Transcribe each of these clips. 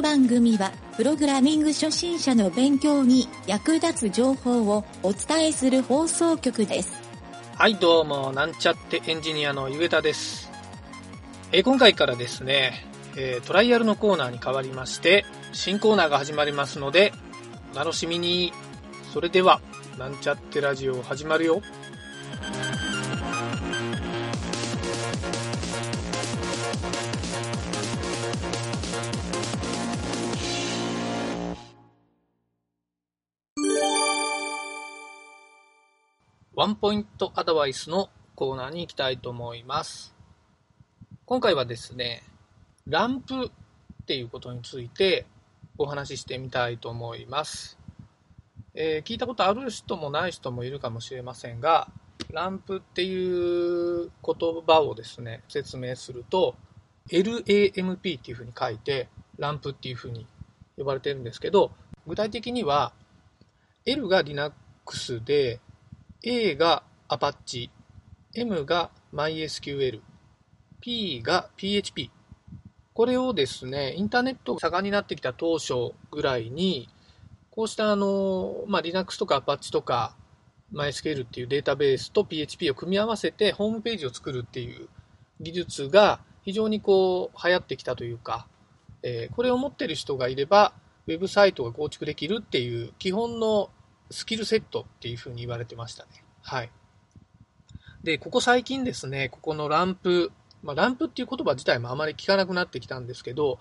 の番組は、プログラミング初心者の勉強に役立つ情報をお伝えする放送局です。はい、どうも、なんちゃってエンジニアのゆげたです。えー今回からですね、えートライアルのコーナーに変わりまして、新コーナーが始まりますので、お楽しみに。それでは、なんちゃってラジオ始まるよ。ンポイントアドバイスのコーナーに行きたいと思います。今回はですね、ランプっていうことについてお話ししてみたいと思います。えー聞いたことある人もない人もいるかもしれませんが、ランプっていう言葉をですね、説明すると、LAMP っていうふうに書いて、ランプっていうふうに呼ばれてるんですけど、具体的には、L が Linux で、A が Apache、M が MySQL、P が PHP。これをですね、インターネットが盛んになってきた当初ぐらいに、こうしたあの、まあ、Linux とか Apache とか MySQL っていうデータベースと PHP を組み合わせてホームページを作るっていう技術が非常にこう流行ってきたというか、えーこれを持ってる人がいれば、ウェブサイトが構築できるっていう基本のスキルセットっていうふうに言われてましたね。はい。で、ここ最近ですね、ここのランプ、まあ、ランプっていう言葉自体もあまり聞かなくなってきたんですけど、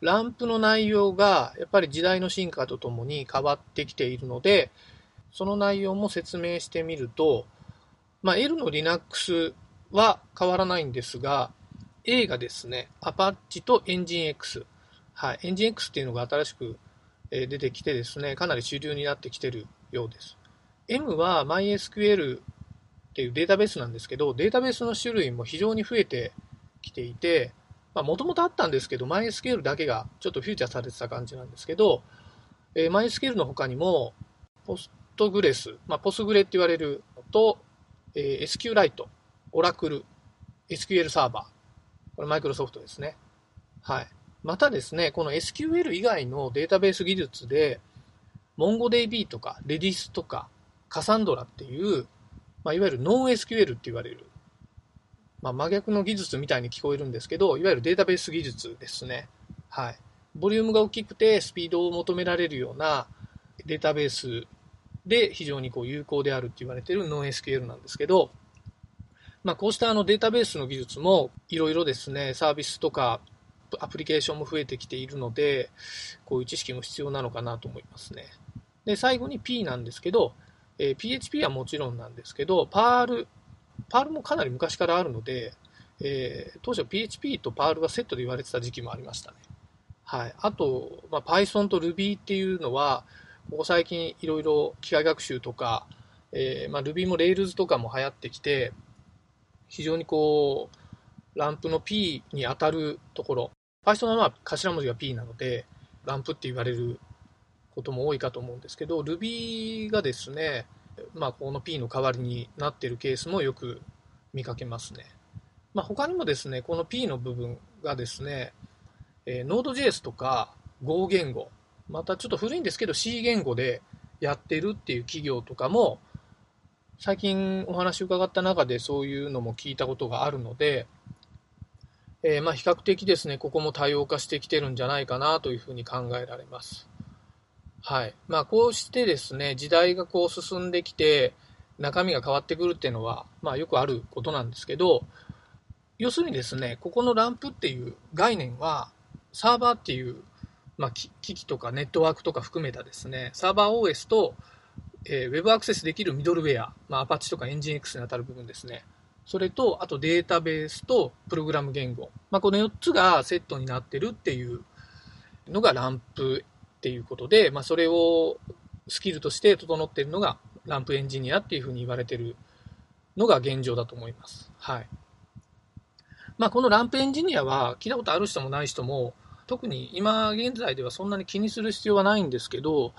ランプの内容がやっぱり時代の進化とともに変わってきているので、その内容も説明してみると、まあ、L の Linux は変わらないんですが、A がですね、Apache と EngineX。はい。EngineX っていうのが新しく出てきてですね、かなり主流になってきてるようです。M は MySQL っていうデータベースなんですけど、データベースの種類も非常に増えてきていて、もともとあったんですけど、MySQL だけがちょっとフューチャーされてた感じなんですけど、えー MySQL の他にも、Postgres、まあ、Postgre って言われるのと、えー SQLite、Oracle、SQL サーバー、これマイクロソフトですね。はい。またですね、この SQL 以外のデータベース技術で、MongoDB とか Redis とか Cassandra っていう、まあ、いわゆるノン SQL って言われる、まあ、真逆の技術みたいに聞こえるんですけど、いわゆるデータベース技術ですね。はい。ボリュームが大きくてスピードを求められるようなデータベースで非常にこう有効であるって言われてるノン SQL なんですけど、まあ、こうしたあのデータベースの技術もいろいろですね、サービスとかアプリケーションも増えてきているので、こういう知識も必要なのかなと思いますね。で、最後に P なんですけど、えー PHP はもちろんなんですけど、 Perl、Perl もかなり昔からあるので、えー当初 PHP とパールがセットで言われてた時期もありましたね。はい。あと、まあ、Python と Ruby っていうのは、ここ最近いろいろ機械学習とか、えーまあ、Ruby も Rails とかも流行ってきて、非常にこう、ランプの P に当たるところ、Python はまあ頭文字が P なので、ランプって言われることも多いかと思うんですけど、Ruby がですね、まあ、この P の代わりになっているケースもよく見かけますね。まあ、他にもですね、この P の部分がですね、えー Node.js とか Go 言語、またちょっと古いんですけど C 言語でやってるっていう企業とかも、最近お話伺った中でそういうのも聞いたことがあるので、えーまあ比較的ですね、ここも多様化してきてるんじゃないかなというふうに考えられます。はい。まあこうしてですね、時代がこう進んできて、中身が変わってくるっていうのは、まあよくあることなんですけど、要するにですね、ここのランプっていう概念は、サーバーっていう、まあ、機器とかネットワークとか含めたですね、サーバー OS と、えーウェブアクセスできるミドルウェア、まあ、Apache とか Nginx に当たる部分ですね。それと、あとデータベースとプログラム言語。まあ、この4つがセットになってるっていうのがランプっていうことで、まあ、それをスキルとして整っているのがランプエンジニアっていうふうに言われてるのが現状だと思います。はい。まあ、このランプエンジニアは聞いたことある人もない人も特に今現在ではそんなに気にする必要はないんですけど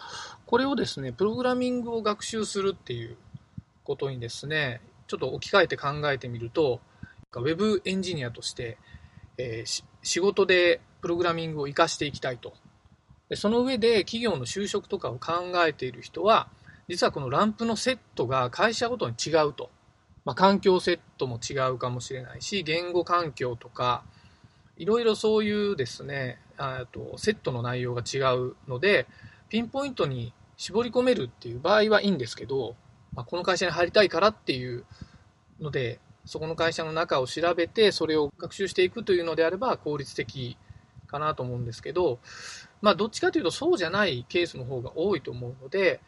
これをですねプログラミングを学習するっていうことにですねちょっと置き換えて考えてみるとウェブエンジニアとして、えー仕事でプログラミングを活かしていきたいとでその上で企業の就職とかを考えている人は、実はこのランプのセットが会社ごとに違うと。まあ、環境セットも違うかもしれないし、言語環境とか、いろいろそういうですね、とセットの内容が違うので、ピンポイントに絞り込めるっていう場合はいいんですけど、まあ、この会社に入りたいからっていうので、そこの会社の中を調べて、それを学習していくというのであれば効率的かなと思うんですけど、まあ、どっちかというとそうじゃないケースの方が多いと思うので、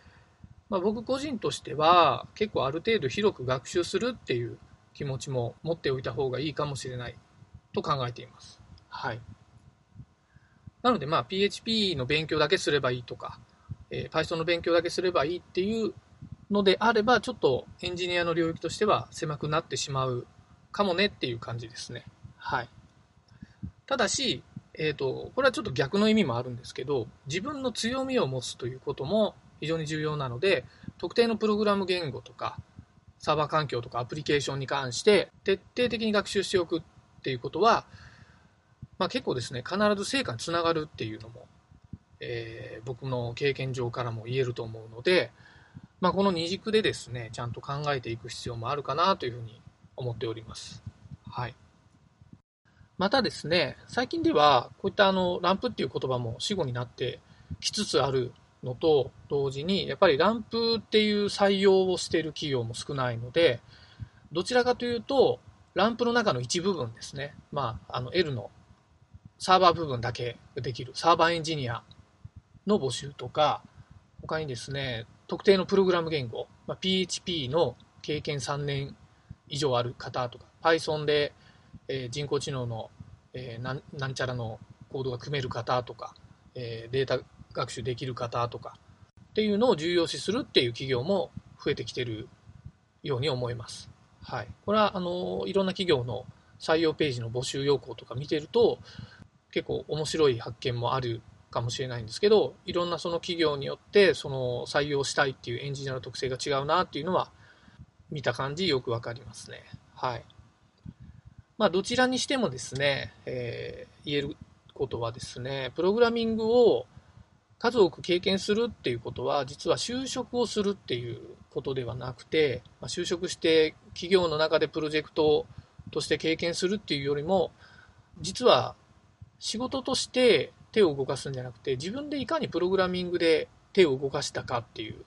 まあ、僕個人としては結構ある程度広く学習するっていう気持ちも持っておいた方がいいかもしれないと考えています。はい。なので、まあ、PHP の勉強だけすればいいとか、えー、Python の勉強だけすればいいっていうのであれば、ちょっとエンジニアの領域としては狭くなってしまうかもねっていう感じですね。はい。ただし、え、ー、と、これはちょっと逆の意味もあるんですけど、自分の強みを持つということも非常に重要なので、特定のプログラム言語とか、サーバー環境とかアプリケーションに関して徹底的に学習しておくっていうことは、まあ、結構ですね、必ず成果につながるっていうのも、えー、僕の経験上からも言えると思うので、まあ、この二軸でですね、ちゃんと考えていく必要もあるかなというふうに思っております。はい。またですね、最近では、こういったあの、ランプっていう言葉も死語になってきつつあるのと同時に、やっぱりランプっていう採用をしている企業も少ないので、どちらかというと、ランプの中の一部分ですね。まあ、あの L のサーバー部分だけできるサーバーエンジニアの募集とか、他にですね、特定のプログラム言語、まあ、PHP の経験3年以上ある方とか、Python で、えー、人工知能の、えー、なんなんちゃらのコードが組める方とか、えー、データ学習できる方とかっていうのを重要視するっていう企業も増えてきてるように思います。はい。これは、あの、いろんな企業の採用ページの募集要項とか見てると、結構面白い発見もあるかもしれないんですけど、いろんなその企業によって、その採用したいっていうエンジニアの特性が違うなっていうのは、見た感じよくわかりますね。はい。まあ、どちらにしてもですね、えー、言えることはですね、プログラミングを数多く経験するっていうことは、実は就職をするっていうことではなくて、まあ、就職して企業の中でプロジェクトとして経験するっていうよりも、実は仕事として手を動かすんじゃなくて、自分でいかにプログラミングで手を動かしたかっていう、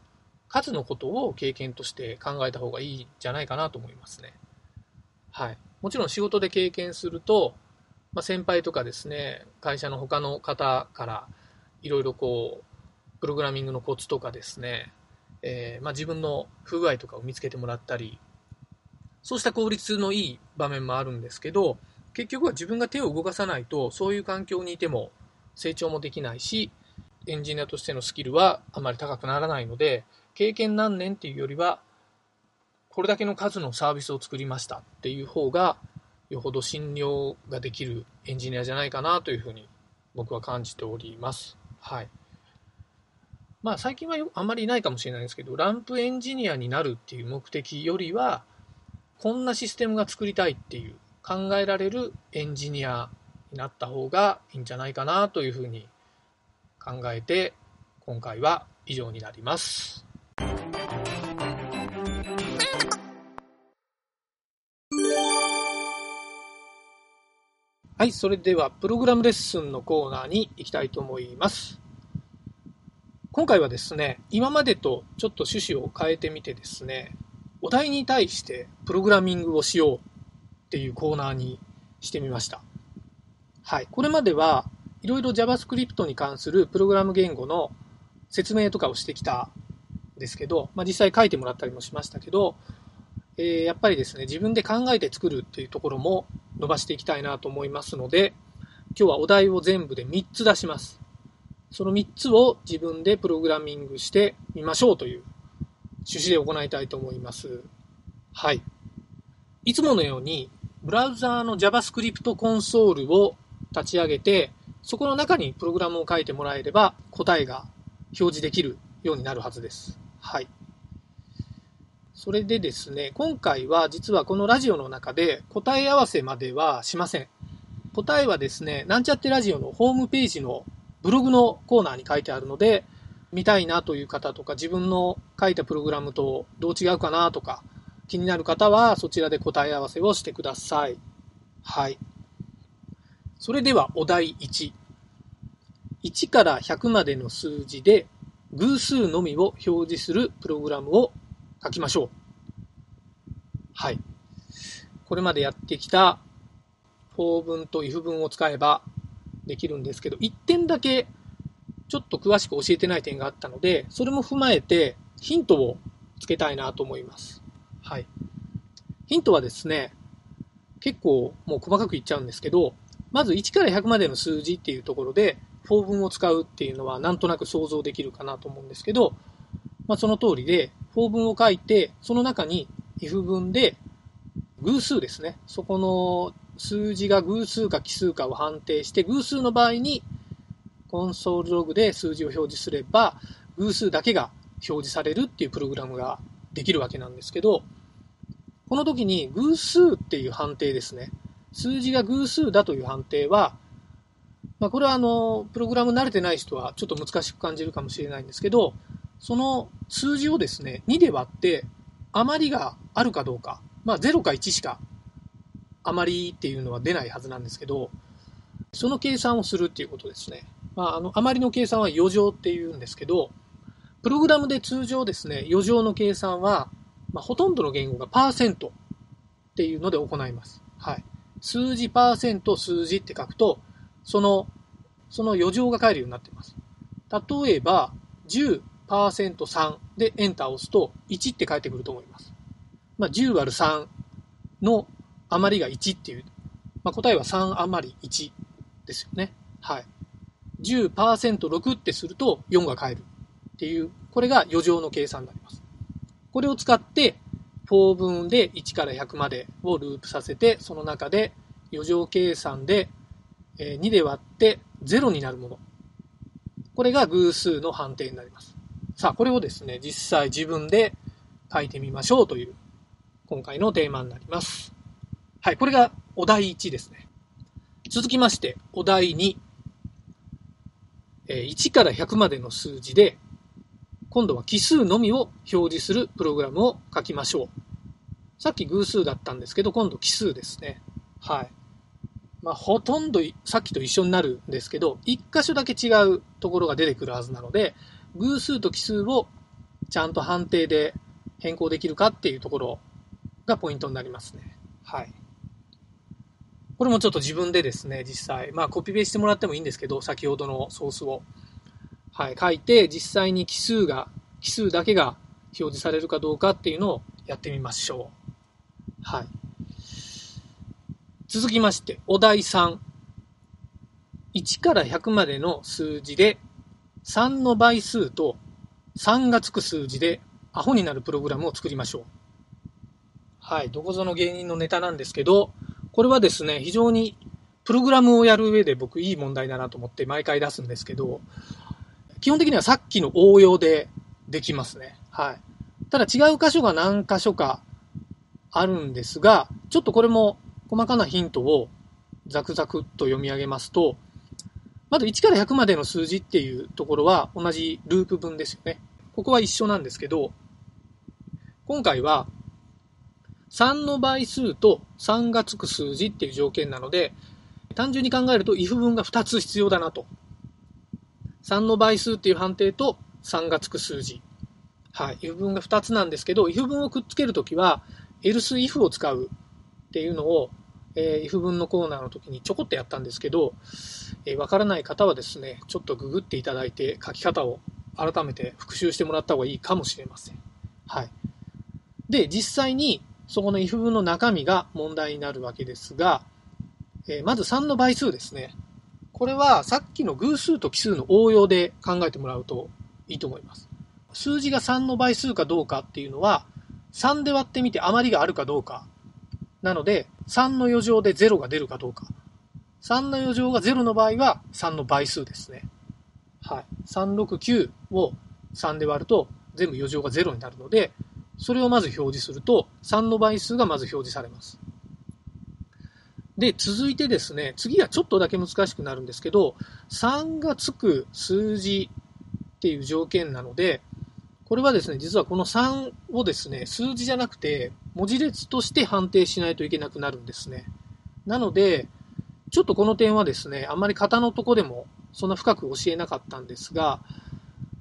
数のことを経験として考えた方がいいんじゃないかなと思いますね。はい。もちろん仕事で経験すると、まあ、先輩とかですね、会社の他の方からいろいろこう、プログラミングのコツとかですね、えー、まあ、自分の不具合とかを見つけてもらったり、そうした効率のいい場面もあるんですけど、結局は自分が手を動かさないと、そういう環境にいても成長もできないし、エンジニアとしてのスキルはあまり高くならないので、経験何年っていうよりは、これだけの数のサービスを作りましたっていう方が、よほど信用ができるエンジニアじゃないかなというふうに僕は感じております。はい。まあ最近はあまりいないかもしれないですけど、ランプエンジニアになるっていう目的よりは、こんなシステムが作りたいっていう考えられるエンジニアになった方がいいんじゃないかなというふうに考えて今回は以上になります。はい、それではプログラムレッスンのコーナーに行きたいと思います。今回はですね、今までとちょっと趣旨を変えてみてですね、お題に対してプログラミングをしようっていうコーナーにしてみました。はい。これまではいろいろ JavaScript に関するプログラム言語の説明とかをしてきたんですけど、まあ、実際書いてもらったりもしましたけど、えー、やっぱりですね、自分で考えて作るっていうところも伸ばしていきたいなと思いますので、今日はお題を全部で3つ出します。その3つを自分でプログラミングしてみましょうという趣旨で行いたいと思います。はい。いつものように、ブラウザーの JavaScript コンソールを立ち上げて、そこの中にプログラムを書いてもらえれば答えが表示できるようになるはずです。はい。それでですね、今回は実はこのラジオの中で答え合わせまではしません。答えはですね、なんちゃってラジオのホームページのブログのコーナーに書いてあるので、見たいなという方とか、自分の書いたプログラムとどう違うかなとか、気になる方はそちらで答え合わせをしてください。はい。それではお題1。1から100までの数字で偶数のみを表示するプログラムを書きましょう。はい。これまでやってきた for 文と if 文を使えばできるんですけど、1点だけちょっと詳しく教えてない点があったので、それも踏まえてヒントをつけたいなと思います。はい。ヒントはですね、結構もう細かく言っちゃうんですけど、まず1から100までの数字っていうところで、法文を使うっていうのはなんとなく想像できるかなと思うんですけど、まあ、その通りで、法文を書いて、その中に if 文で偶数ですね。そこの数字が偶数か奇数かを判定して、偶数の場合にコンソールログで数字を表示すれば、偶数だけが表示されるっていうプログラムができるわけなんですけど、この時に偶数っていう判定ですね。数字が偶数だという判定は、まあ、これはあの、プログラム慣れてない人はちょっと難しく感じるかもしれないんですけど、その数字をですね、2で割って、余りがあるかどうか、まあ、0か1しか余りっていうのは出ないはずなんですけど、その計算をするっていうことですね。まあ、あの、余りの計算は余剰っていうんですけど、プログラムで通常ですね、余剰の計算は、まあ、ほとんどの言語がパーセントっていうので行います。はい。数字パーセント数字って書くと、その、その余剰が返るようになっています。例えば、10 %3 でエンターを押すと1って返ってくると思います。まあ、10割る3の余りが1っていう、まあ、答えは3余り1ですよね。はい。10%6 ってすると4が返るっていう、これが余剰の計算になります。これを使って、4分で1から100までをループさせて、その中で余剰計算で2で割って0になるもの。これが偶数の判定になります。さあ、これをですね、実際自分で書いてみましょうという、今回のテーマになります。はい、これがお題1ですね。続きまして、お題2。1から100までの数字で、今度は奇数のみを表示するプログラムを書きましょう。さっき偶数だったんですけど、今度奇数ですね。はい。まあ、ほとんどさっきと一緒になるんですけど、一箇所だけ違うところが出てくるはずなので、偶数と奇数をちゃんと判定で変更できるかっていうところがポイントになりますね。はい。これもちょっと自分でですね、実際、まあコピペしてもらってもいいんですけど、先ほどのソースを。はい、書いて、実際に奇数が、奇数だけが表示されるかどうかっていうのをやってみましょう。はい。続きまして、お題3。1から100までの数字で、3の倍数と3がつく数字で、アホになるプログラムを作りましょう。はい、どこぞの芸人のネタなんですけど、これはですね、非常にプログラムをやる上で僕いい問題だなと思って毎回出すんですけど、基本的にはさっきの応用でできますね。はい。ただ違う箇所が何箇所かあるんですが、ちょっとこれも細かなヒントをザクザクと読み上げますと、まず1から100までの数字っていうところは同じループ分ですよね。ここは一緒なんですけど、今回は3の倍数と3がつく数字っていう条件なので、単純に考えると if 文が2つ必要だなと3の倍数っていう判定と3がつく数字。はい。if 文が2つなんですけど、if 文をくっつけるときは、else if を使うっていうのを、えー、if 文のコーナーの時にちょこっとやったんですけど、えー、わからない方はですね、ちょっとググっていただいて書き方を改めて復習してもらった方がいいかもしれません。はい。で、実際にそこの if 文の中身が問題になるわけですが、えー、まず3の倍数ですね。これはさっきの偶数と奇数の応用で考えてもらうといいと思います。数字が3の倍数かどうかっていうのは、3で割ってみて余りがあるかどうか。なので、3の余剰で0が出るかどうか。3の余剰が0の場合は3の倍数ですね。はい。369を3で割ると全部余剰が0になるので、それをまず表示すると3の倍数がまず表示されます。で、続いてですね、次はちょっとだけ難しくなるんですけど、3がつく数字っていう条件なので、これはですね、実はこの3をですね、数字じゃなくて、文字列として判定しないといけなくなるんですね。なので、ちょっとこの点はですね、あんまり型のとこでもそんな深く教えなかったんですが、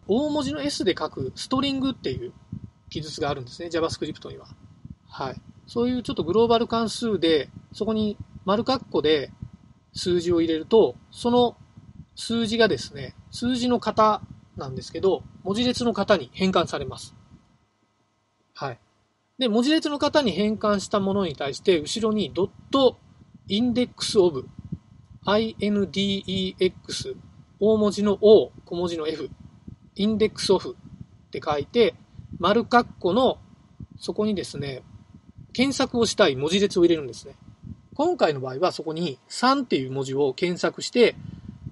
大文字の S で書くストリングっていう記述があるんですね、JavaScript には。はい。そういうちょっとグローバル関数で、そこに丸括弧で数字を入れると、その数字がですね、数字の型なんですけど、文字列の型に変換されます。はい。で、文字列の型に変換したものに対して、後ろにドットインデックスオブ index 大文字の O 小文字の F インデックスオフって書いて、丸括弧のそこにですね、検索をしたい文字列を入れるんですね。今回の場合はそこに3っていう文字を検索して、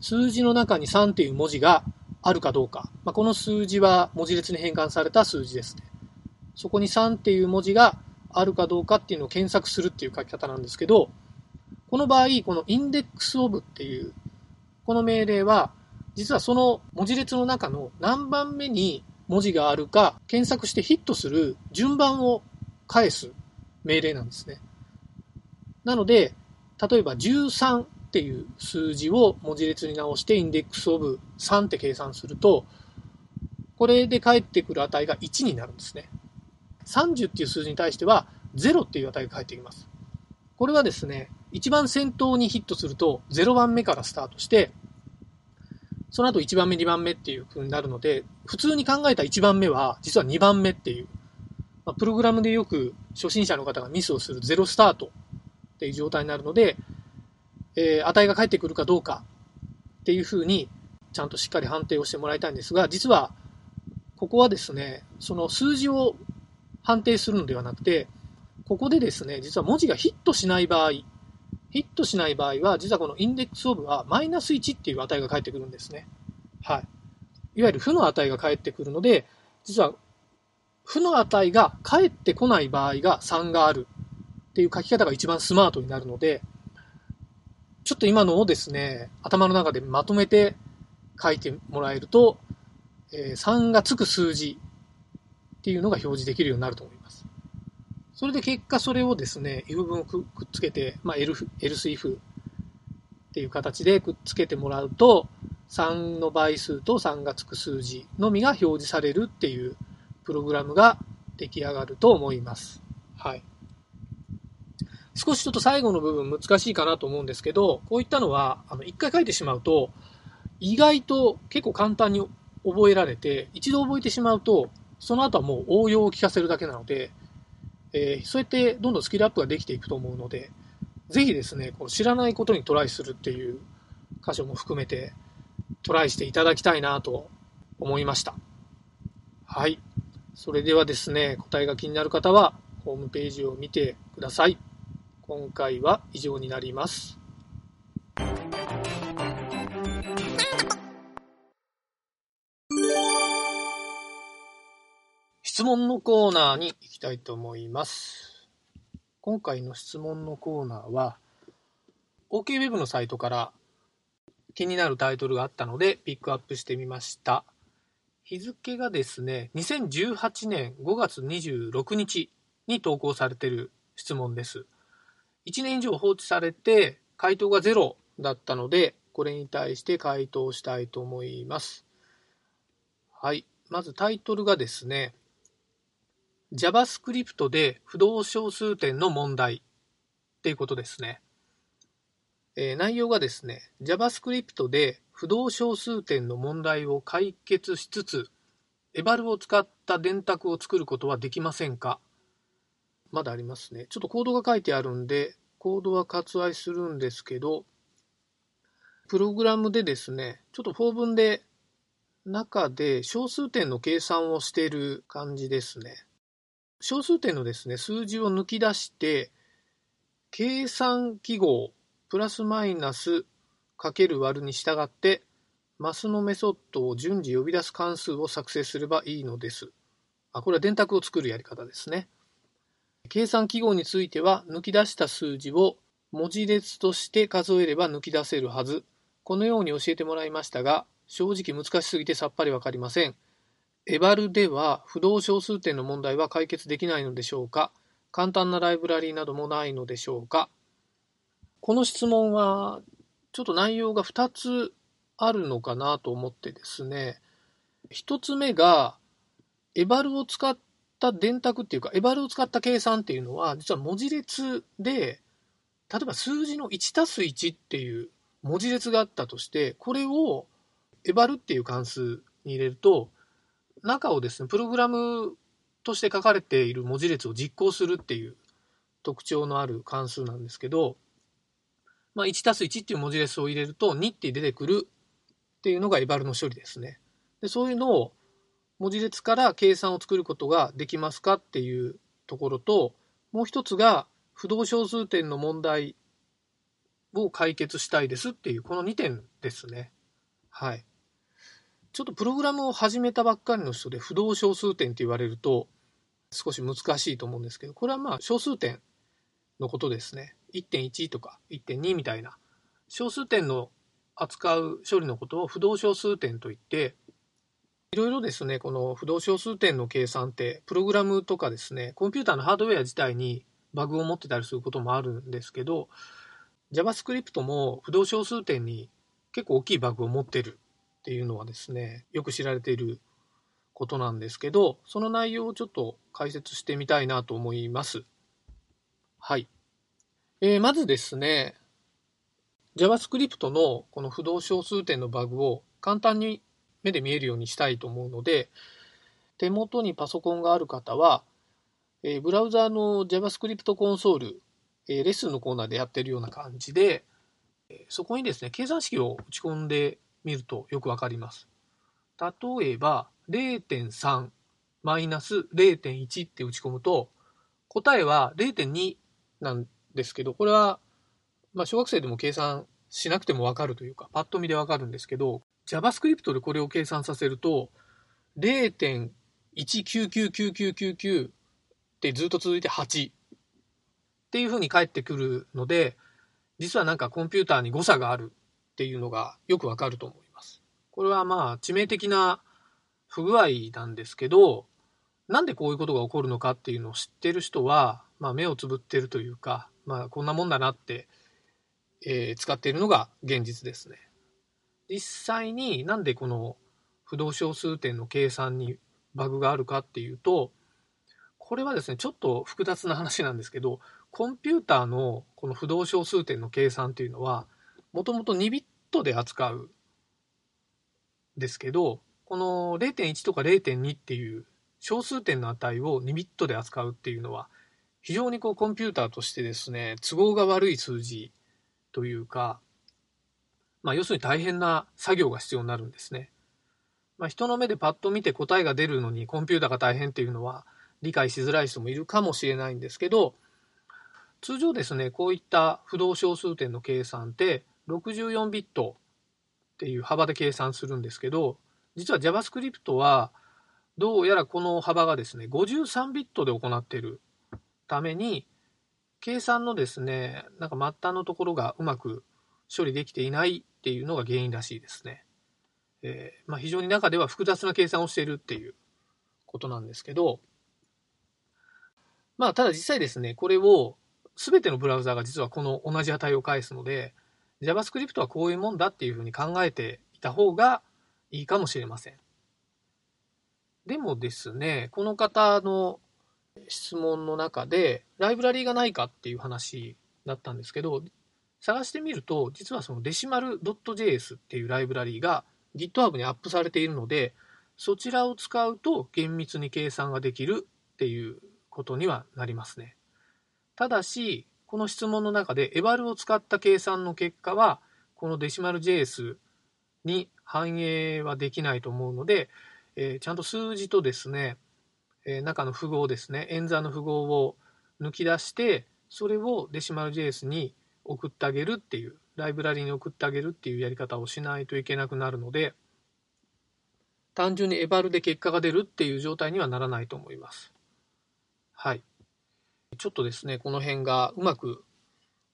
数字の中に3っていう文字があるかどうか。まあ、この数字は文字列に変換された数字ですね。そこに3っていう文字があるかどうかっていうのを検索するっていう書き方なんですけど、この場合、このインデックスオブっていう、この命令は、実はその文字列の中の何番目に文字があるか検索してヒットする順番を返す命令なんですね。なので、例えば13っていう数字を文字列に直してインデックスオブ3って計算すると、これで返ってくる値が1になるんですね。30っていう数字に対しては0っていう値が返ってきます。これはですね、一番先頭にヒットすると0番目からスタートして、その後1番目、2番目っていう風になるので、普通に考えた1番目は、実は2番目っていう、まあ、プログラムでよく初心者の方がミスをするゼロスタートっていう状態になるので、えー、値が返ってくるかどうかっていう風に、ちゃんとしっかり判定をしてもらいたいんですが、実は、ここはですね、その数字を判定するのではなくて、ここでですね、実は文字がヒットしない場合、ヒットしない場合は、実はこのインデックスオブはマイナス1っていう値が返ってくるんですね。はい。いわゆる負の値が返ってくるので、実は負の値が返ってこない場合が3があるっていう書き方が一番スマートになるので、ちょっと今のをですね、頭の中でまとめて書いてもらえると、えー、3がつく数字っていうのが表示できるようになると思います。それで結果それをですね、if 文をくっつけて、まあ、else if っていう形でくっつけてもらうと、3の倍数と3がつく数字のみが表示されるっていうプログラムが出来上がると思います。はい。少しちょっと最後の部分難しいかなと思うんですけど、こういったのは、あの、一回書いてしまうと、意外と結構簡単に覚えられて、一度覚えてしまうと、その後はもう応用を聞かせるだけなので、えー、そうやってどんどんスキルアップができていくと思うので、ぜひですね、この知らないことにトライするっていう箇所も含めてトライしていただきたいなと思いました。はい。それではですね、答えが気になる方はホームページを見てください。今回は以上になります。質問のコーナーに行きたいと思います。今回の質問のコーナーは、OKWeb のサイトから気になるタイトルがあったのでピックアップしてみました。日付がですね、2018年5月26日に投稿されている質問です。1年以上放置されて回答がゼロだったので、これに対して回答したいと思います。はい。まずタイトルがですね、JavaScript で不動小数点の問題っていうことですね。えー、内容がですね、JavaScript で不動小数点の問題を解決しつつ、エバルを使った電卓を作ることはできませんか？まだありますね。ちょっとコードが書いてあるんで、コードは割愛するんですけど、プログラムでですね、ちょっと法文で中で小数点の計算をしている感じですね。小数点のですね、数字を抜き出して、計算記号、プラスマイナスかける割るに従って、マスのメソッドを順次呼び出す関数を作成すればいいのです。あ、これは電卓を作るやり方ですね。計算記号については、抜き出した数字を文字列として数えれば抜き出せるはず。このように教えてもらいましたが、正直難しすぎてさっぱりわかりません。エバルでは不動小数点の問題は解決できないのでしょうか簡単なライブラリーなどもないのでしょうかこの質問はちょっと内容が2つあるのかなと思ってですね、1つ目が、エバルを使っった電卓っていうか、エバルを使った計算っていうのは、実は文字列で、例えば数字の1たす1っていう文字列があったとして、これをエバルっていう関数に入れると、中をですね、プログラムとして書かれている文字列を実行するっていう特徴のある関数なんですけど、まあ、1たす1っていう文字列を入れると2って出てくるっていうのがエバルの処理ですね。でそういうのを文字列から計算を作ることができますかっていうところと、もう一つが不動小数点の問題を解決したいですっていう、この2点ですね。はい。ちょっとプログラムを始めたばっかりの人で不動小数点って言われると少し難しいと思うんですけど、これはまあ小数点のことですね。1.1とか1.2みたいな小数点の扱う処理のことを不動小数点といって、いろいろですね、この不動小数点の計算って、プログラムとかですね、コンピューターのハードウェア自体にバグを持ってたりすることもあるんですけど、JavaScript も不動小数点に結構大きいバグを持ってるっていうのはですね、よく知られていることなんですけど、その内容をちょっと解説してみたいなと思います。はい。えー、まずですね、JavaScript のこの不動小数点のバグを簡単に目で見えるようにしたいと思うので、手元にパソコンがある方は、えー、ブラウザーの JavaScript コンソール、えー、レッスンのコーナーでやってるような感じで、そこにですね、計算式を打ち込んでみるとよくわかります。例えば、0.3マイナス0.1って打ち込むと、答えは0.2なんですけど、これはまあ、小学生でも計算しなくてもわかるというか、パッと見でわかるんですけど、JavaScript でこれを計算させると、0.1999999ってずっと続いて8っていうふうに返ってくるので、実はなんかコンピューターに誤差があるっていうのがよくわかると思います。これはまあ致命的な不具合なんですけど、なんでこういうことが起こるのかっていうのを知ってる人は、まあ目をつぶってるというか、まあこんなもんだなってえー、使っているのが現実ですね。実際になんでこの不動小数点の計算にバグがあるかっていうと、これはですね、ちょっと複雑な話なんですけど、コンピューターのこの不動小数点の計算っていうのは、もともと2ビットで扱うですけど、この0.1とか0.2っていう小数点の値を2ビットで扱うっていうのは、非常にこうコンピューターとしてですね、都合が悪い数字というか、まあ、要するに大変な作業が必要になるんですね。まあ、人の目でパッと見て答えが出るのにコンピューターが大変っていうのは理解しづらい人もいるかもしれないんですけど、通常ですね、こういった不動小数点の計算って64ビットっていう幅で計算するんですけど、実は JavaScript はどうやらこの幅がですね、53ビットで行っているために、計算のですね、なんか末端のところがうまく処理できていないっていうのが原因らしいですね。えー、まあ、非常に中では複雑な計算をしているっていうことなんですけど、まあ、ただ実際ですね、これを全てのブラウザが実はこの同じ値を返すので、JavaScript はこういうもんだっていうふうに考えていた方がいいかもしれません。でもですね、この方の質問の中で、ライブラリーがないかっていう話だったんですけど、探してみると、実はそのデシマル .js っていうライブラリーが GitHub にアップされているので、そちらを使うと厳密に計算ができるっていうことにはなりますね。ただし、この質問の中で eval を使った計算の結果は、このデシマル JS に反映はできないと思うので、えー、ちゃんと数字とですね、え中の符号ですね、演算の符号を抜き出して、それをデシマル JS に送ってあげるっていう、ライブラリに送ってあげるっていうやり方をしないといけなくなるので、単純にエバルで結果が出るっていう状態にはならないと思います。はい。ちょっとですね、この辺がうまく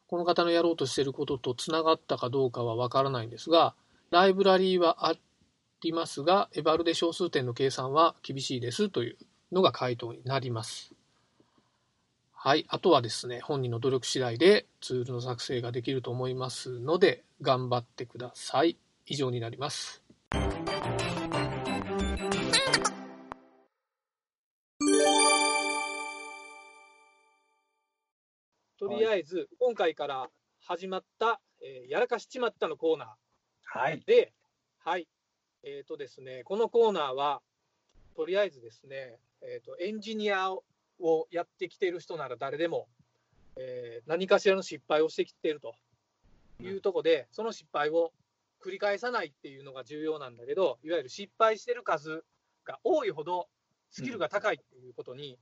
この方のやろうとしてることとつながったかどうかはわからないんですが、ライブラリーはありますが、エバルで小数点の計算は厳しいですというのが回答になります。はい。あとはですね、本人の努力次第でツールの作成ができると思いますので、頑張ってください。以上になります。とりあえず、今回から始まった、えー、やらかしちまったのコーナー。はい。で、はい。えっ、ー、とですね、このコーナーは、とりあえずですね、えっ、ー、と、エンジニアをやってきている人なら誰でも、えー、何かしらの失敗をしてきているというところで、その失敗を繰り返さないっていうのが重要なんだけど、いわゆる失敗してる数が多いほど、スキルが高いっていうことに、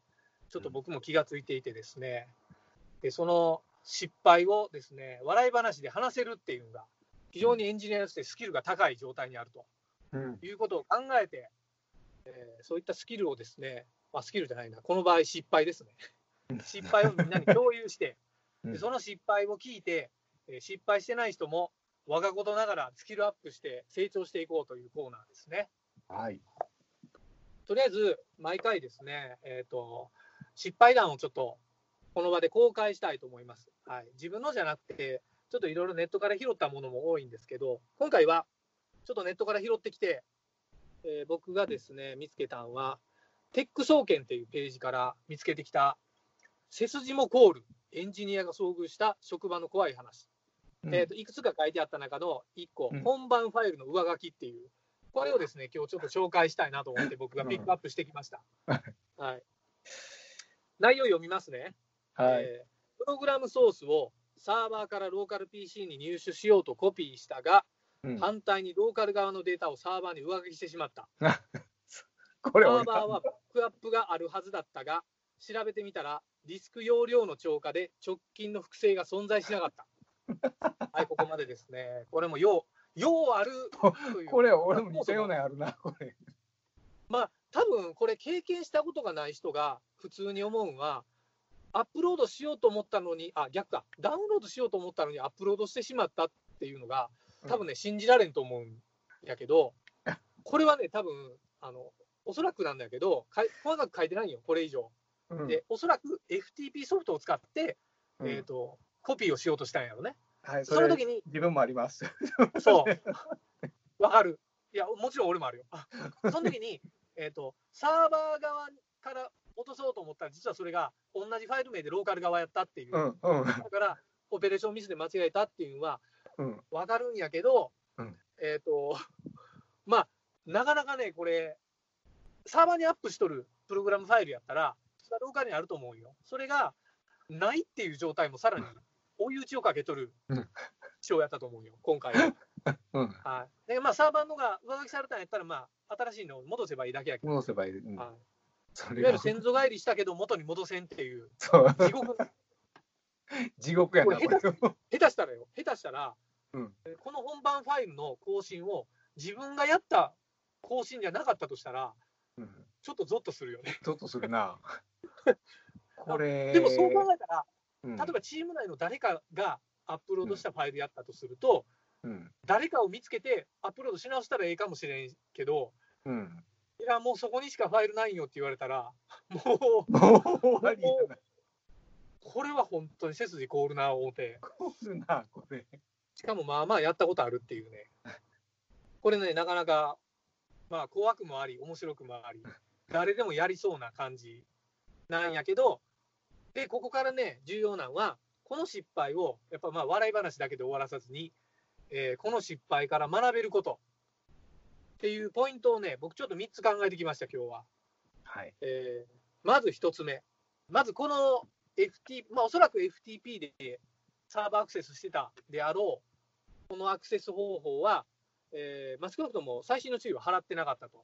ちょっと僕も気がついていてですね、でその失敗をですね笑い話で話せるっていうのが非常にエンジニアとしてスキルが高い状態にあると、うん、いうことを考えて、えー、そういったスキルをですね、まあ、スキルじゃないな。この場合失敗ですね。失敗をみんなに共有してでその失敗を聞いて、えー、失敗してない人も我がことながらスキルアップして成長していこうというコーナーですね。はい、とりあえず毎回ですね、えーと失敗談をちょっとこの場で公開したいと思います。はい、自分のじゃなくて、ちょっといろいろネットから拾ったものも多いんですけど、今回はちょっとネットから拾ってきて、えー、僕がですね、見つけたのは、テック総研っていうページから見つけてきた、背筋もコール、エンジニアが遭遇した職場の怖い話。うん、えーと、いくつか書いてあった中の1個、うん、本番ファイルの上書きっていう、これをですね、今日ちょっと紹介したいなと思って、僕がピックアップしてきました。はい、内容読みますね。はい、えー、プログラムソースをサーバーからローカル PC に入手しようとコピーしたが、うん、反対にローカル側のデータをサーバーに上書きしてしまった。これサーバーはクアップがあるはずだったが、調べてみたら、ディスク容量の超過で直近の複製が存在しなかった。はい、ここまでですね。これもよう、ようあるという。これ、俺も似たようなやるな、これ。まあ、多分これ経験したことがない人が普通に思うんは、アップロードしようと思ったのに、あ、逆か、ダウンロードしようと思ったのにアップロードしてしまったっていうのが、多分ね、うん、信じられんと思うんやけど、これはね、多分あのおそらくなんだけど、か細かく書いてないよ、これ以上。うん、で、おそらく FTP ソフトを使って、うん、えーと、コピーをしようとしたんやろね。はい、その時に。自分もあります。そう。わかる。いや、もちろん俺もあるよ。その時に、えーと、サーバー側から落とそうと思ったら、実はそれが同じファイル名でローカル側やったっていう、うんうん、だから、オペレーションミスで間違えたっていうのは分かるんやけど、うん、えっ、ー、と、まあ、なかなかね、これ、サーバーにアップしとるプログラムファイルやったら、それはローカルにあると思うよ。それがないっていう状態もさらに追い打ちをかけとる章やったと思うよ、今回は。うん、はい、でまあ、サーバーのが上書きされたんやったら、まあ、新しいのを戻せばいいだけやけど。戻せばいい。うん、はい。いわゆる先祖返りしたけど元に戻せんっていう地獄。地獄やな下手下手したらよ。下手したら、うん、この本番ファイルの更新を自分がやった更新じゃなかったとしたら、うん、ちょっとゾッとするよね。ゾッとするな。これ。でもそう考えたら、うん、例えばチーム内の誰かがアップロードしたファイルやったとすると、うん、誰かを見つけてアップロードし直したらええかもしれんけど、うん、いや、もうそこにしかファイルないよって言われたら、もう、もう終わりこれは本当に背筋凍るな、思って。凍るな、これ。しかもまあまあやったことあるっていうね。これね、なかなか、まあ怖くもあり、面白くもあり、誰でもやりそうな感じなんやけど、で、ここからね、重要なのは、この失敗を、やっぱまあ笑い話だけで終わらさずに、えー、この失敗から学べること。っていうポイントをね、僕ちょっと3つ考えてきました、今日は。はいえー、まず1つ目。まずこの FT、まあ、おそらく FTP でサーバーアクセスしてたであろう、このアクセス方法は、えー、まあ、少なくとも最新の注意は払ってなかったと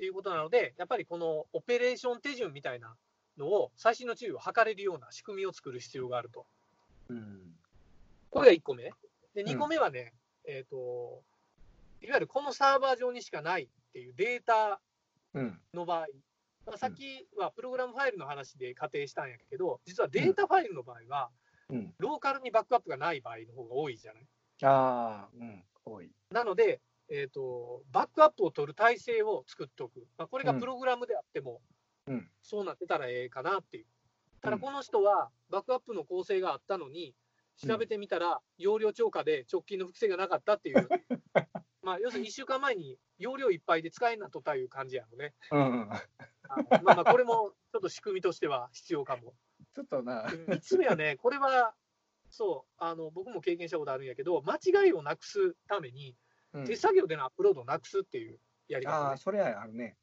いうことなので、やっぱりこのオペレーション手順みたいなのを、最新の注意を図れるような仕組みを作る必要があると。うん、これが1個目。で、2個目はね、うん、えっ、ー、と、いわゆるこのサーバー上にしかないっていうデータの場合、うん、さっきはプログラムファイルの話で仮定したんやけど、実はデータファイルの場合は、うん。ローカルにバックアップがない場合の方が多いじゃない。ああ、うん。多い。なので、えーと、バックアップを取る体制を作っておく、まあ、これがうんプログラムであっても、うんそうなってたらええかなっていう。ただ、うんこの人はバックアップの構成があったのに、調べてみたら、容量超過で直近の複製がなかったっていう、まあ要するに1週間前に容量いっぱいで使えんなっとったいう感じやろね。うん。あまあまあ、これもちょっと仕組みとしては必要かも。ちょっとな。3つ目はね、これは、そうあの、僕も経験したことあるんやけど、間違いをなくすために、うん手作業でのアップロードをなくすっていうやり方ねああ、。それはあるね。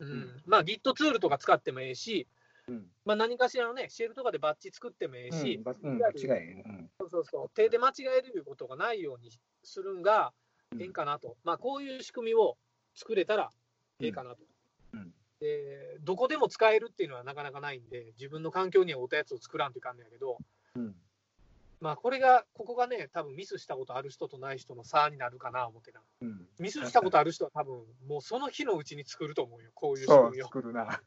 うんまあ、Git ツールとか使ってもええし、うん。まあ、何かしらのね、シェルとかでバッチ作ってもええし、うん間違い。うん。そうそうそう手で間違えることがないようにするんがうんええんかなと、まあ、こういう仕組みを作れたらええかなと。うんでどこでも使えるっていうのはなかなかないんで、自分の環境に合ったやつを作らんといかんのやけど、うん。まあ、これが、ここがね、多分ミスしたことある人とない人の差になるかな、思ってな。うん。ミスしたことある人は多分、もうその日のうちに作ると思うよ、こういう仕そう、組みを。作るな。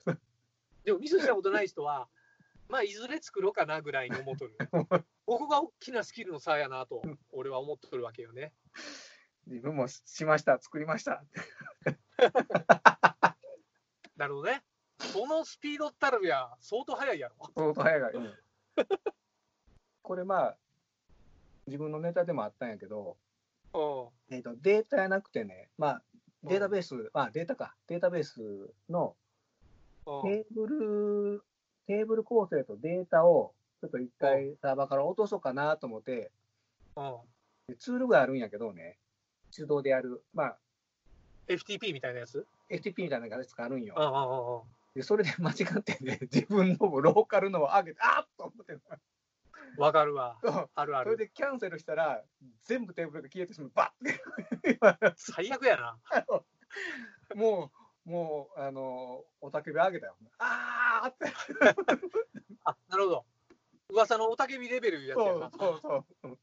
でもミスしたことない人は、まあ、いずれ作ろうかなぐらいに思っとる。ここが大きなスキルの差やなと、俺は思っとるわけよね。自分もしました、作りました。なるほどね。そのスピードったらや、相当速いやろ。相当早い。うんこれまあ、自分のネタでもあったんやけど、うん。えー、とデータやなくてね、まあ、データベース、まあ、データか、データベースのうん。テーブル、テーブル構成とデータをちょっと一回サーバーから落とそうかなと思って、ツールがあるんやけどね、手動でやる、まあ、FTP みたいなやつ？FTP みたいなやつがあるんよ。でそれで間違ってね、自分のローカルのを上げて、あっと思ってわかるわ。あるある。でキャンセルしたら、全部テーブルが消えてしまう、バッて最悪やな。もう、もう、あの、おたけび上げたよ。あーって。あ、なるほど。噂の雄たけびレベルやつやな。そうそうそう。うん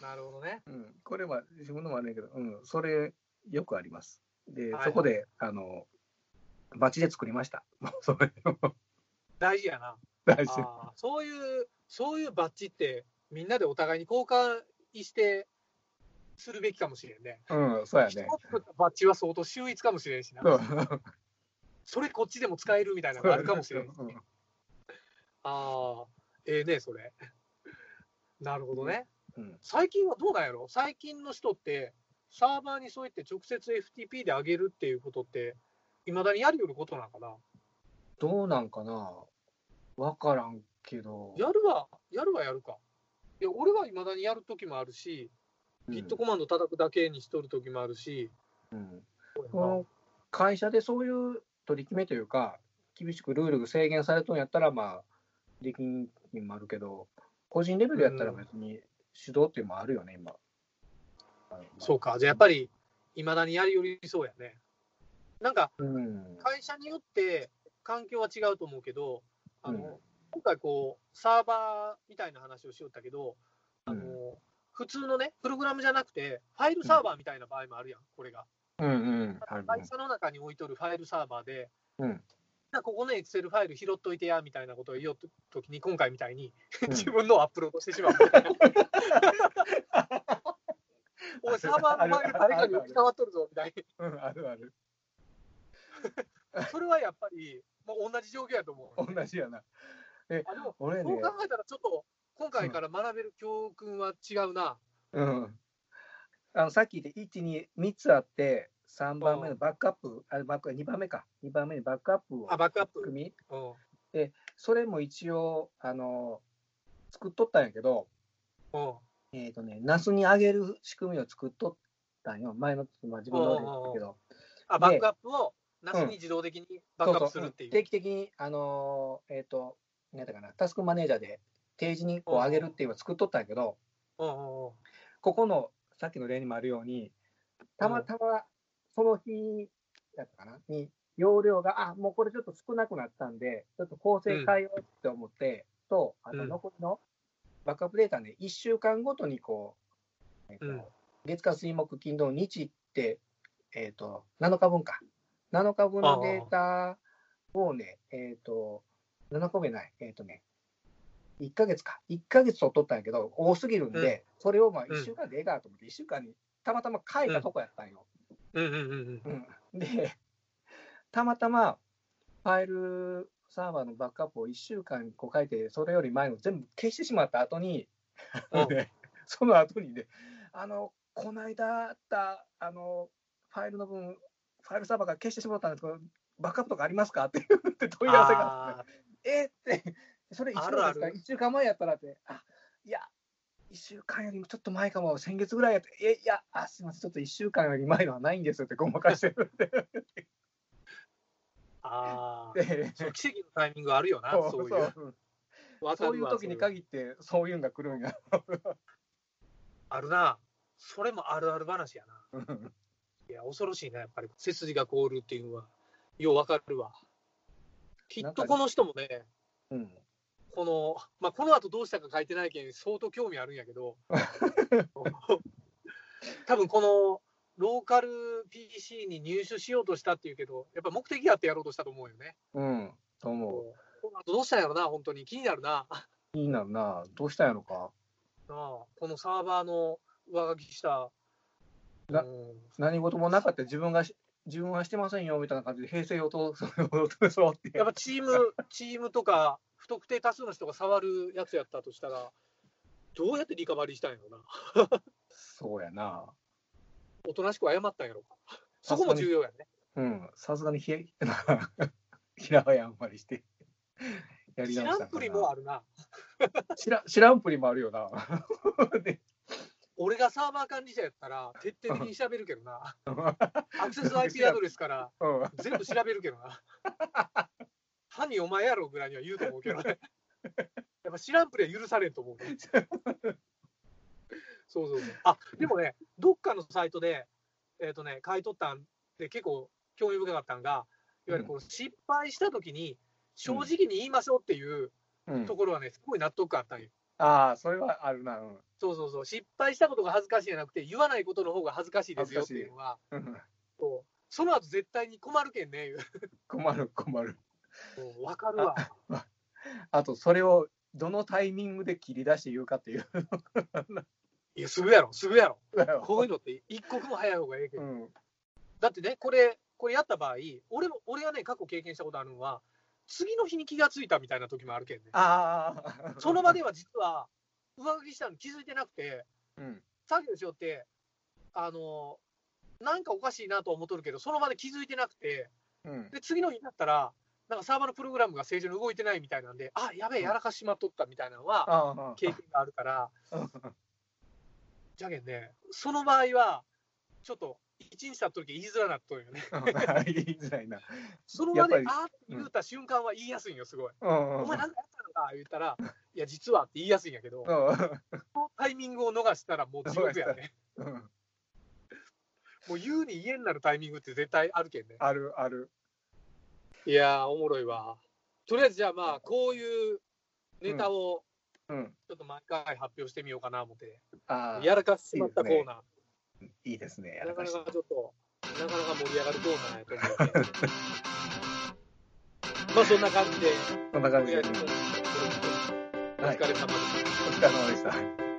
なるほどね。うん、これは自分のもあるんやけど、うん、それよくあります。で、はいそこで、あの、バチで作りました。大事やな。大事。そういう、そういうバッジって、みんなでお互いに交換して、するべきかもしれんね。うん、そうや人ね。バッジは相当秀逸かもしれんしな。そう。それこっちでも使えるみたいなのがあるかもしれん。うんああ、ええね、それ。なるほどね。うん最近はどうなんやろ？最近の人って、サーバーにそうやって直接 FTP で上げるっていうことって、いまだにやりよることなのかな？どうなんかな？わからんけど。やるは、やるはやるか。いや、俺はいまだにやるときもあるし、うん Git コマンド叩くだけにしとるときもあるし、うんこの会社でそういう取り決めというか、厳しくルールが制限されとんやったら、まあ、できんにもあるけど、個人レベルやったら別に指導っていうのもあるよね、今。そうか、じゃあやっぱり、いまだにやりよりそうやね。なんか、うん。会社によって環境は違うと思うけど、あのうん今回こう、サーバーみたいな話をしよったけど、あのう普通のね、プログラムじゃなくて、ファイルサーバーみたいな場合もあるやん、これが。うんうん。会社の中に置いとるファイルサーバーで、うんなここのエクセルファイル拾っといてやみたいなことを言おうときに、今回みたいに、うん自分のをアップロードしてしまう。おい、サーバーのファイル誰かに置き換わっとるぞみたいうん、あるある。な。それはやっぱり、もう同じ状況やと思う。同じやな。あでも俺ねそう、考えたら、ちょっと今回から学べる教訓は違うな。うん。あのさっき言って、1、2、3つあって、3番目のバックアップ、あバック2番目か。2番目にバックアップをあ、バックアップ。組み、うん。それも一応、あの、作っとったんやけど、うん。えっ、とね、ナスに上げる仕組みを作っとったんよ。前の、まあ、自分ので言ったけど。あ、バックアップを、なしに自動的にバックアップするっていう。定期的に、あのーえっ、と、なんだかな、タスクマネージャーで定時にこう上げるっていうのを作っとったんやけど、うんうんうん。ここのさっきの例にもあるように、たまたまその日だったかな、に容量が、あもうこれちょっと少なくなったんで、ちょっと構成変えようって思って、と、あとうん。残りのバックアップデータね、1週間ごとにこう、えっとうん。月火水木金土日って、えっと7日分か、7日分のデータをね、えっと7日分ない、えっとね、1ヶ月か、1ヶ月を取ったんやけど、多すぎるんで、うん。それをまあうん。1週間でええかと思って、1週間にたまたま書いたとこやったんよ。うん。うんうんうん。うん。で、たまたまファイルサーバーのバックアップを1週間こう書いて、それより前の全部消してしまった後に、その後にね、あの、この間あった、あの、ファイルの分、ファイルサーバーが消してしまったんですけど、バックアップとかありますか？って言って問い合わせがあって、え？って、それいつのですか？あるある ?1 週間前やったらって、あいや、1週間よりもちょっと前かも、先月ぐらいやって、え、いや、あすみません、ちょっと1週間より前のはないんですよってごまかしてるって。ああ。奇跡のタイミングあるよな、そういう。そうそういう時に限って、そういうのが来るんや。あるな。それもあるある話やな。うんいや、恐ろしいな、やっぱり。背筋が凍るっていうのは、ようわかるわ。きっとこの人もね、うんこの、まあ、この後どうしたか書いてないけん、相当興味あるんやけど、多分この、ローカル PC に入手しようとしたっていうけど、やっぱ目的があってやろうとしたと思うよね。うん、と思う。この後どうしたんやろな、本当に。気になるな。気になるな、どうしたんやろか。なあこのサーバーの上書きした。なうん何事もなかった自分がし自分はしてませんよみたいな感じで平成を通それを通そうって。やっぱチーム、チームとか、不特定多数の人が触るやつやったとしたら、どうやってリカバリーしたんやろな。そうやな。おとなしく謝ったんやろか。そこも重要やね。うん、さすがにひえ、ひらやんまりして。やり知直したんかならんぷりもあるな。知ら知らんぷりもあるよな。で俺がサーバー管理者やったら、徹底的に調べるけどな。アクセス IP アドレスからうん全部調べるけどな。犯人お前やろぐらいには言うと思うけどね。やっぱ知らんぷりは許されんと思うね。そうそうそう。あ、でもね、どっかのサイトで、えっ、とね、買い取ったんで結構興味深かったのが、いわゆるこう失敗した時に正直に言いましょうっていううんところはね、すごい納得感あったんよ。ああ、それはあるな。うんそうそうそう。失敗したことが恥ずかしいじゃなくて、言わないことの方が恥ずかしいですよっていうのは、う んそうその後絶対に困るけんね、困る、困る。うんわかるわ。あと、それをどのタイミングで切り出して言うかっていう。いや、すぐやろ、すぐやろ。こういうのって一刻も早い方がええけど。うんだってね、これ、これやった場合、俺も、俺がね、過去経験したことあるのは、次の日に気がついたみたいな時もあるけんね。ああ。その場では実は、上書きしたの気づいてなくて、うん。作業しようって、あの、なんかおかしいなとは思っとるけど、その場で気づいてなくて、うん。で、次の日になったら、なんかサーバーのプログラムが正常に動いてないみたいなんで、あ、やべえ、やらかししまっとったみたいなのは。経験があるから、うんじゃけんね、その場合は、ちょっと、一日経っとるけん言いづらなっとるよね。言いづらいな。その場であーって言うた瞬間は言いやすいんよ、すごい。うんお前なんかやったのか言ったら、いや、実はって言いやすいんやけど、そのタイミングを逃したらもう地獄やね。うんうんもう言うに言えんなるタイミングって絶対あるけんね。あるある。いやー、おもろいわ。とりあえずじゃあまあ、こういうネタをうん。ちょっと毎回発表してみようかな思って。やらかしまったコーナー。いいですね。やなかならかちょっと、なかなか盛り上がるコーナーやと思うんで。まあそんな感じで、こんな感じで。お疲れ様です。お疲れ様でした。